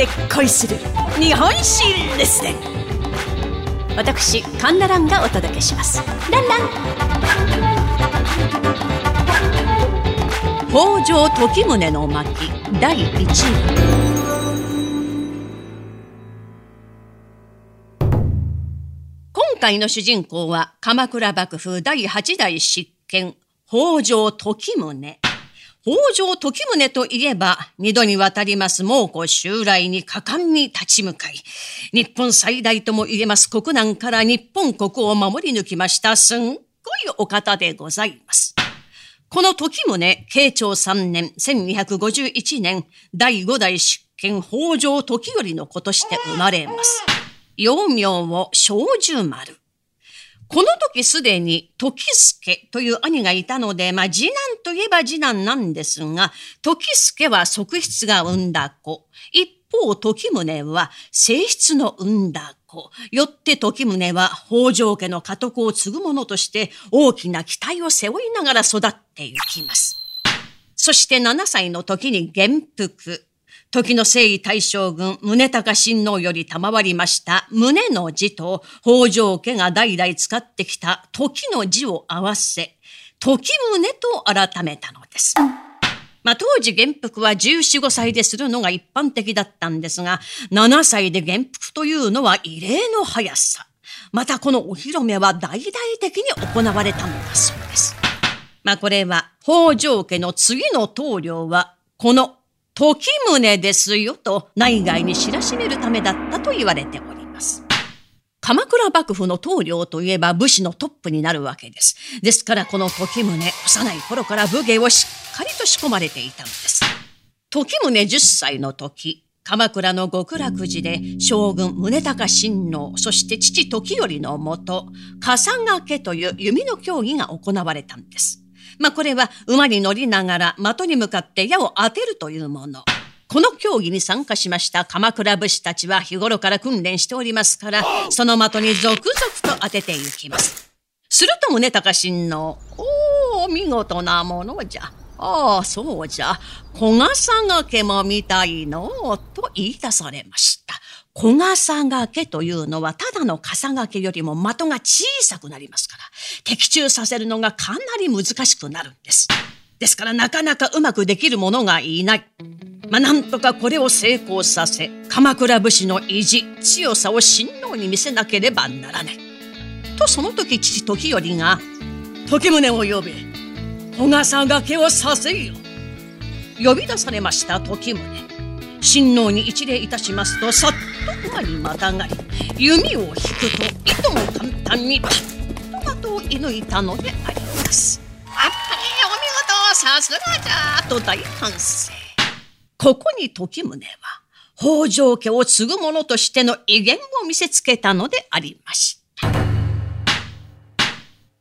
で恋する日本史レッスン私カンナランがお届けします。ランラン。北条時宗の巻第1話今回の主人公は鎌倉幕府第8代執権北条時宗。北条時宗といえば、二度にわたります猛虎襲来に果敢に立ち向かい、日本最大とも言えます国難から日本国を守り抜きましたすんごいお方でございます。この時宗、慶長3年、1251年、第五代執権北条時頼の子として生まれます。幼名を小十丸。この時すでに時助という兄がいたので、まあ次男といえば次男なんですが、時助は側室が産んだ子。一方、時宗は正室の産んだ子。よって時宗は北条家の家督を継ぐ者として大きな期待を背負いながら育っていきます。そして7歳の時に元服。時の征夷大将軍、宗高親王より賜りました、宗の字と、北条家が代々使ってきた時の字を合わせ、時宗と改めたのです。まあ、当時元服は14、5歳でするのが一般的だったんですが、7歳で元服というのは異例の速さ。またこのお披露目は大々的に行われたのだそうです。まあ、これは北条家の次の棟梁は、この時宗ですよと内外に知らしめるためだったと言われております。鎌倉幕府の棟梁といえば武士のトップになるわけです。ですからこの時宗、幼い頃から武芸をしっかりと仕込まれていたのです。時宗10歳の時、鎌倉の極楽寺で将軍宗高親王、そして父時頼のもと、笠掛けという弓の競技が行われたんです。まあこれは馬に乗りながら的に向かって矢を当てるというもの。この競技に参加しました鎌倉武士たちは日頃から訓練しておりますから、その的に続々と当てていきます。すると宗高親王、おお、見事なものじゃ。ああ、そうじゃ。小笠掛けも見たいのと言い出されました。小笠掛けというのはただの笠掛けよりも的が小さくなりますから、的中させるのがかなり難しくなるんです。ですからなかなかうまくできる者がいない。まあ、なんとかこれを成功させ、鎌倉武士の意地、強さを親王に見せなければならない。とその時父時頼が、時宗を呼べ、小笠掛けをさせよ。呼び出されました時宗。親王に一礼いたしますと、さっと馬にまたがり、弓を引くと、いとも簡単にパッと的を射抜いたのであります。あっぱれお見事さすがじゃと大歓声。ここに時宗は、北条家を継ぐ者としての威厳を見せつけたのでありました。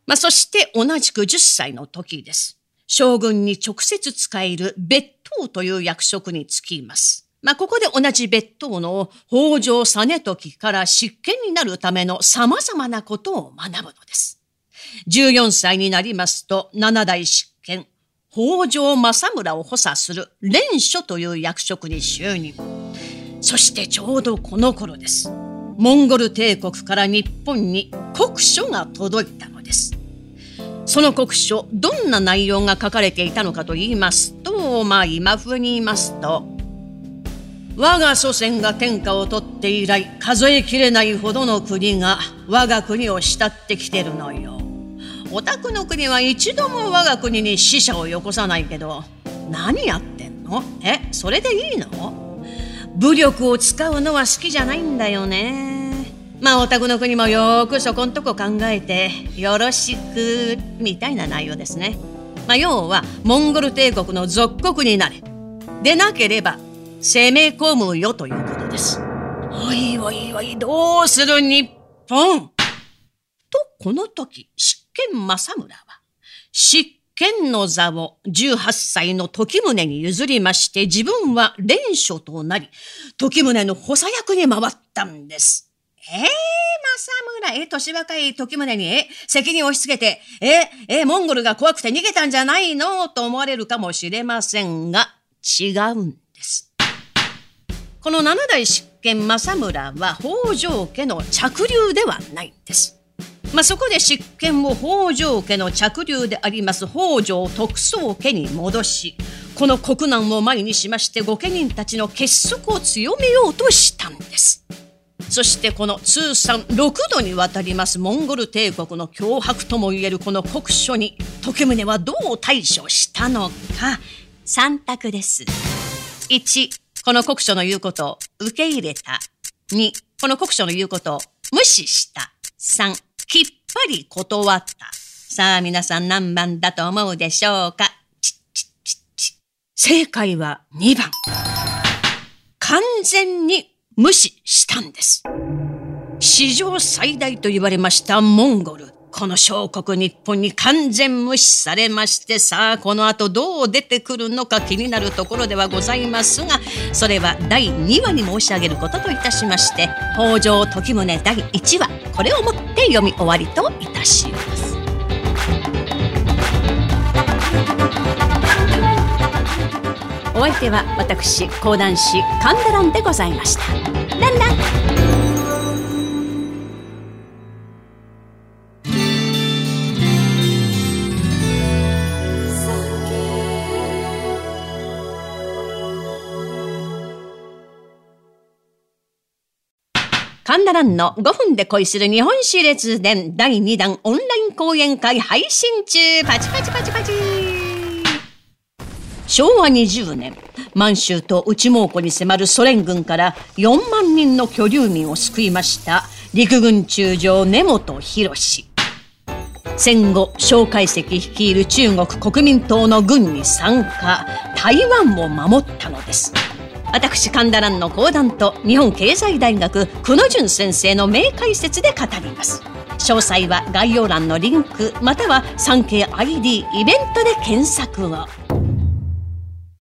まあ、そして同じく10歳の時です。将軍に直接使える別当という役職に就きます。まあ、ここで同じ別当の北条実時から執権になるための様々なことを学ぶのです。14歳になりますと、七代執権、北条政村を補佐する連署という役職に就任。そしてちょうどこの頃です。モンゴル帝国から日本に国書が届いたのです。その国書、どんな内容が書かれていたのかと言いますと、まあ今風に言いますと、我が祖先が天下を取って以来数えきれないほどの国が我が国を慕ってきてるのよ。お宅の国は一度も我が国に死者をよこさないけど何やってんの？えそれでいいの？武力を使うのは好きじゃないんだよね。まあお宅の国もよくそこんとこ考えてよろしくみたいな内容ですね。まあ要はモンゴル帝国の属国になれ。でなければ攻め込むよということです。おいおいおい、どうする日本？と、この時、執権政村は、執権の座を18歳の時宗に譲りまして、自分は連署となり、時宗の補佐役に回ったんです。ええー、政村、え、年若い時宗に、え、責任を押し付けて、え、え、モンゴルが怖くて逃げたんじゃないの？と思われるかもしれませんが、違うんです。この七代執権政村は北条家の着流ではないんです。まあ、そこで執権を北条家の着流であります北条徳宗家に戻しこの国難を前にしまして御家人たちの結束を強めようとしたんです。そしてこの通算6度にわたりますモンゴル帝国の脅迫ともいえるこの国書に時宗はどう対処したのか3択です。1、この国書の言うことを受け入れた。2、この国書の言うことを無視した。3、きっぱり断った。さあ皆さん何番だと思うでしょうか？正解は2番。完全に無視したんです。史上最大と言われましたモンゴル。この小国日本に完全無視されましてさあこの後どう出てくるのか気になるところではございますがそれは第2話に申し上げることといたしまして北条時宗第1話これをもって読み終わりといたします。お相手は私講談師神田蘭でございました。ランラン神田蘭の5分で恋する日本史列伝。第2弾オンライン講演会配信中。パチパチパチパチ。昭和20年、満州と内蒙古に迫るソ連軍から4万人の居留民を救いました陸軍中将根本博戦後、蒋介石率いる中国国民党の軍に参加、台湾を守ったのです。私、神田蘭の講談と日本経済大学久野淳先生の名解説で語ります。詳細は概要欄のリンクまたは産経 ID イベントで検索を。